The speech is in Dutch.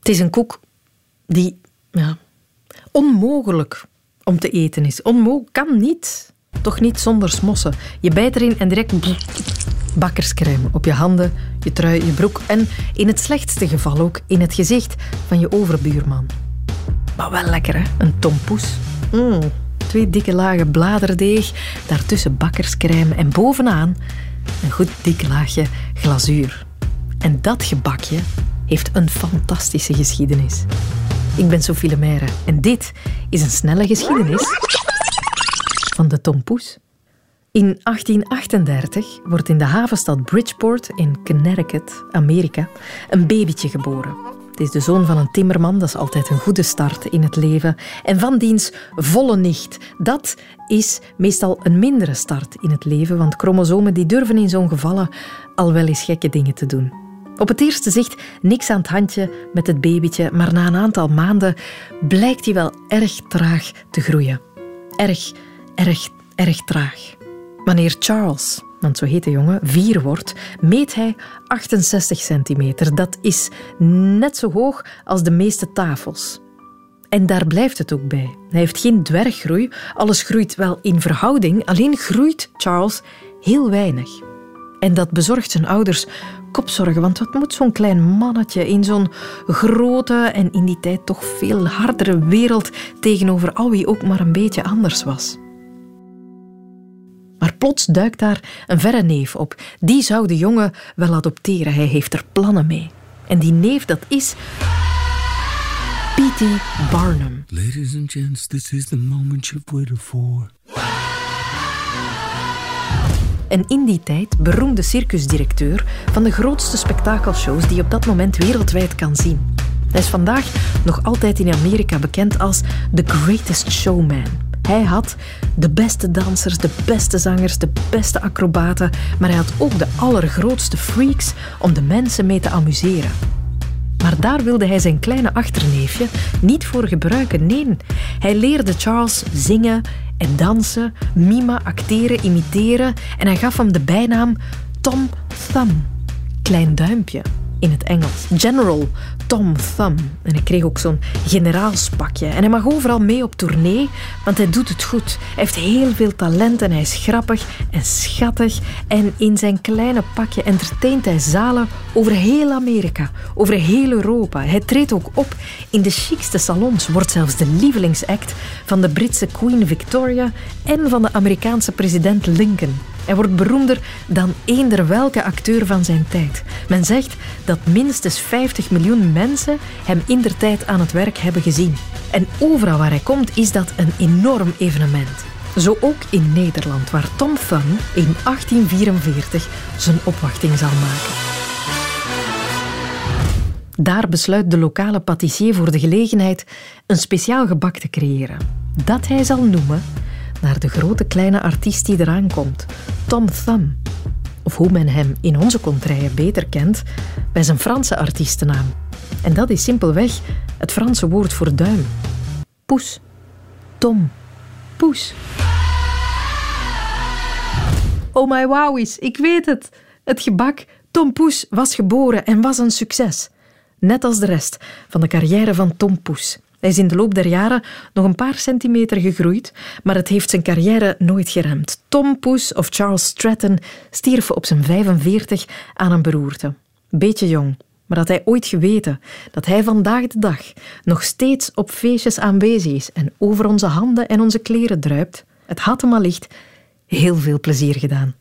Het is een koek die ja, onmogelijk om te eten is. Onmogelijk, kan niet. Toch niet zonder smossen. Je bijt erin en direct bakkerscrème op je handen, je trui, je broek en in het slechtste geval ook in het gezicht van je overbuurman. Maar wel lekker, hè? Een tompoes. Mm, twee dikke lagen bladerdeeg, daartussen bakkerscrème en bovenaan een goed dik laagje glazuur. En dat gebakje heeft een fantastische geschiedenis. Ik ben Sophie Lemaire en dit is een snelle geschiedenis van de tompoes. In 1838 wordt in de havenstad Bridgeport in Connecticut, Amerika, een babytje geboren. Het is de zoon van een timmerman, dat is altijd een goede start in het leven. En van diens volle nicht. Dat is meestal een mindere start in het leven, want chromosomen die durven in zo'n gevallen al wel eens gekke dingen te doen. Op het eerste zicht niks aan het handje met het babytje, maar na een aantal maanden blijkt hij wel erg traag te groeien. Erg, erg, erg traag. Wanneer Charles, want zo heet de jongen, vier wordt, meet hij 68 centimeter. Dat is net zo hoog als de meeste tafels. En daar blijft het ook bij. Hij heeft geen dwerggroei. Alles groeit wel in verhouding, alleen groeit Charles heel weinig. En dat bezorgt zijn ouders kopzorgen, want wat moet zo'n klein mannetje in zo'n grote en in die tijd toch veel hardere wereld tegenover al wie ook maar een beetje anders was? Maar plots duikt daar een verre neef op. Die zou de jongen wel adopteren. Hij heeft er plannen mee. En die neef, dat is... P.T. Barnum. Ladies and gents, this is the moment you've waited for. En in die tijd beroemde circusdirecteur van de grootste spektakelshows die je op dat moment wereldwijd kan zien. Hij is vandaag nog altijd in Amerika bekend als The Greatest Showman. Hij had de beste dansers, de beste zangers, de beste acrobaten, maar hij had ook de allergrootste freaks om de mensen mee te amuseren. Maar daar wilde hij zijn kleine achterneefje niet voor gebruiken. Nee, hij leerde Charles zingen en dansen, mima, acteren, imiteren en hij gaf hem de bijnaam Tom Thumb, klein duimpje in het Engels. General Tom Thumb. En hij kreeg ook zo'n generaalspakje. En hij mag overal mee op tournee, want hij doet het goed. Hij heeft heel veel talent en hij is grappig en schattig. En in zijn kleine pakje entertaint hij zalen over heel Amerika, over heel Europa. Hij treedt ook op in de chicste salons, wordt zelfs de lievelingsact van de Britse Queen Victoria en van de Amerikaanse president Lincoln. Hij wordt beroemder dan eender welke acteur van zijn tijd. Men zegt dat minstens 50 miljoen mensen hem in der tijd aan het werk hebben gezien. En overal waar hij komt is dat een enorm evenement. Zo ook in Nederland, waar Tom Thumb in 1844 zijn opwachting zal maken. Daar besluit de lokale patissier voor de gelegenheid een speciaal gebak te creëren. Dat hij zal noemen naar de grote kleine artiest die eraan komt, Tom Thumb. Of hoe men hem in onze contraien beter kent, bij zijn Franse artiestennaam. En dat is simpelweg het Franse woord voor duim. Poes. Tom. Poes. Oh my wowies, ik weet het. Het gebak Tom Poes was geboren en was een succes. Net als de rest van de carrière van Tom Poes. Hij is in de loop der jaren nog een paar centimeter gegroeid, maar het heeft zijn carrière nooit geremd. Tom Poes of Charles Stratton stierf op zijn 45 aan een beroerte. Beetje jong, maar had hij ooit geweten dat hij vandaag de dag nog steeds op feestjes aanwezig is en over onze handen en onze kleren druipt? Het had hem allicht heel veel plezier gedaan.